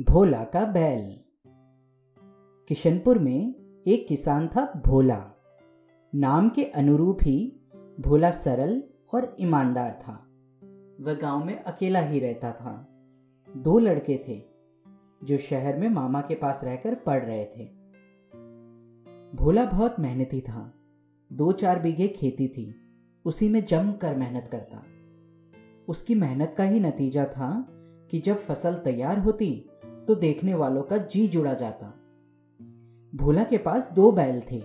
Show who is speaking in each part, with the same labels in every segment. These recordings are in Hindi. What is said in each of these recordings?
Speaker 1: भोला का बैल। किशनपुर में एक किसान था भोला। नाम के अनुरूप ही भोला सरल और ईमानदार था। वह गाँव में अकेला ही रहता था। दो लड़के थे, जो शहर में मामा के पास रहकर पढ़ रहे थे। भोला बहुत मेहनती था। दो चार बीघे खेती थी। उसी में जम कर मेहनत करता। उसकी मेहनत का ही नतीजा था कि जब फ़सल तैयार होती तो देखने वालों का जी जुड़ा जाता। भोला के पास दो बैल थे।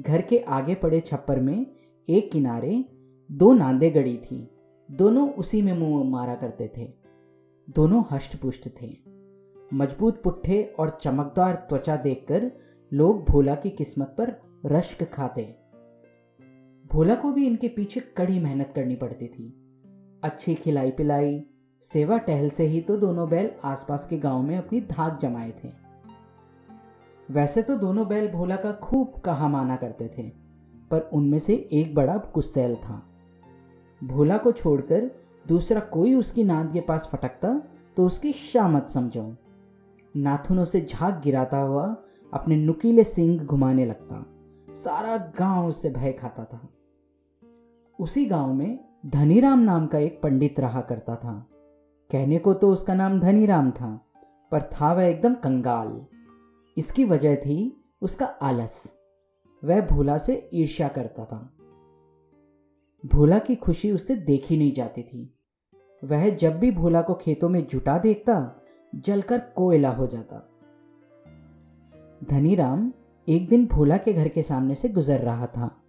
Speaker 1: घर के आगे पड़े छप्पर में एक किनारे दो नांदे गड़ी थी। दोनों उसी में मुँह मारा करते थे। दोनों हष्ट पुष्ट थे। मज़बूत पुट्ठे और चमकदार त्वचा देखकर लोग भोला की किस्मत पर रश्क खाते। भोला को भी इनके पीछे कड़ी मेहनत करनी पड़ती थी। अच्छी खिलाई पिलाई सेवा टहल से ही तो दोनों बैल आसपास के गाँव में अपनी धाक जमाए थे। वैसे तो दोनों बैल भोला का खूब कहा माना करते थे, पर उनमें से एक बड़ा गुस्सैल था। भोला को छोड़कर दूसरा कोई उसकी नांद के पास फटकता तो उसकी शामत समझो। नाथुनों से झाग गिराता हुआ अपने नुकीले सिंग घुमाने लगता। सारा गाँव उससे भय खाता था। उसी गाँव में धनीराम नाम का एक पंडित रहा करता था। कहने को तो उसका नाम धनीराम था, पर था वह एकदम कंगाल। इसकी वजह थी उसका आलस। वह भोला से ईर्ष्या करता था। भोला की खुशी उससे देखी नहीं जाती थी। वह जब भी भोला को खेतों में जुटा देखता, जलकर कोयला हो जाता। धनीराम एक दिन भोला के घर के सामने से गुजर रहा था।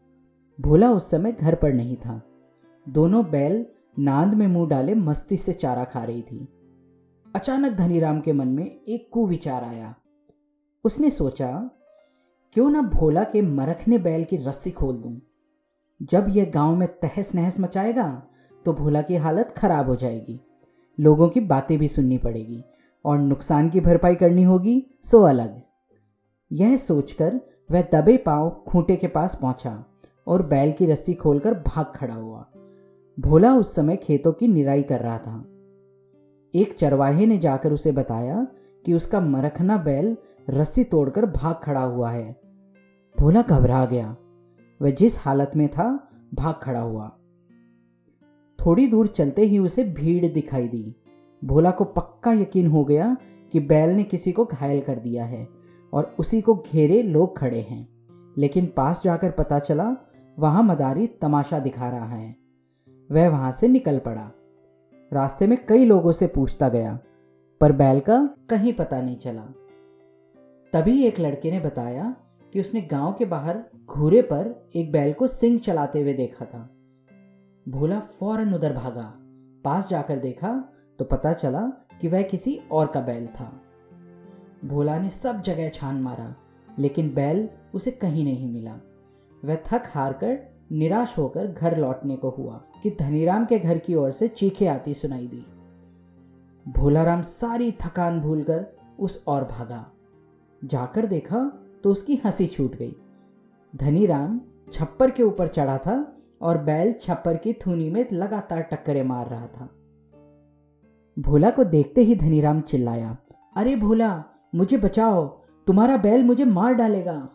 Speaker 1: भोला उस समय घर पर नहीं था। दोनों बैल नांद में मुँह डाले मस्ती से चारा खा रही थी। अचानक धनीराम के मन में एक कुविचार आया। उसने सोचा, क्यों ना भोला के मरखने बैल की रस्सी खोल दूँ? जब यह गाँव में तहस नहस मचाएगा तो भोला की हालत खराब हो जाएगी। लोगों की बातें भी सुननी पड़ेगी और नुकसान की भरपाई करनी होगी, सो अलग। यह सोचकर वह दबे पाँव खूंटे के पास पहुँचा और बैल की रस्सी खोलकर भाग खड़ा हुआ। भोला उस समय खेतों की निराई कर रहा था। एक चरवाहे ने जाकर उसे बताया कि उसका मरखना बैल रस्सी तोड़कर भाग खड़ा हुआ है। भोला घबरा गया। वह जिस हालत में था, भाग खड़ा हुआ। थोड़ी दूर चलते ही उसे भीड़ दिखाई दी। भोला को पक्का यकीन हो गया कि बैल ने किसी को घायल कर दिया है और उसी को घेरे लोग खड़े हैं। लेकिन पास जाकर पता चला, वहाँ मदारी तमाशा दिखा रहा है। वह वहाँ से निकल पड़ा। रास्ते में कई लोगों से पूछता गया, पर बैल का कहीं पता नहीं चला। तभी एक लड़के ने बताया कि उसने गाँव के बाहर घूरे पर एक बैल को सिंह चलाते हुए देखा था। भोला फ़ौरन उधर भागा। पास जाकर देखा तो पता चला कि वह किसी और का बैल था। भोला ने सब जगह छान मारा, लेकिन बैल उसे कहीं नहीं मिला। वह थक हार कर निराश होकर घर लौटने को हुआ कि धनीराम के घर की ओर से चीखें आती सुनाई दी। भोलाराम सारी थकान भूलकर उस ओर भागा। जाकर देखा तो उसकी हँसी छूट गई। धनीराम छप्पर के ऊपर चढ़ा था और बैल छप्पर की थूनी में लगातार टक्करे मार रहा था। भोला को देखते ही धनीराम चिल्लाया, अरे भोला, मुझे बचाओ, तुम्हारा बैल मुझे मार डालेगा।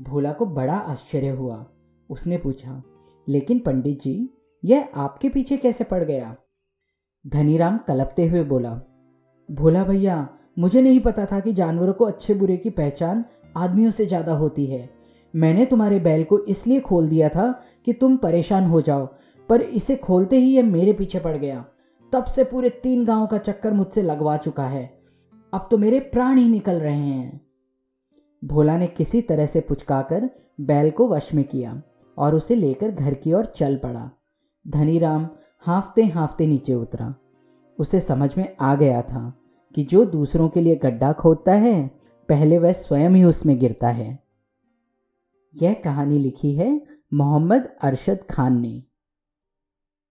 Speaker 1: भोला को बड़ा आश्चर्य हुआ। उसने पूछा, लेकिन पंडित जी, यह आपके पीछे कैसे पड़ गया? धनीराम कलपते हुए बोला, भोला भैया, मुझे नहीं पता था कि जानवरों को अच्छे बुरे की पहचान आदमियों से ज़्यादा होती है। मैंने तुम्हारे बैल को इसलिए खोल दिया था कि तुम परेशान हो जाओ, पर इसे खोलते ही यह मेरे पीछे पड़ गया। तब से पूरे तीन गाँव का चक्कर मुझसे लगवा चुका है। अब तो मेरे प्राण ही निकल रहे हैं। भोला ने किसी तरह से पुचकाकर बैल को वश में किया। और उसे लेकर घर की ओर चल पड़ा। धनी राम हाफते हाफते नीचे उतरा। उसे समझ में आ गया था कि जो दूसरों के लिए गड्ढा खोदता है, पहले वह स्वयं ही उसमें गिरता है। यह कहानी लिखी है मोहम्मद अरशद खान ने।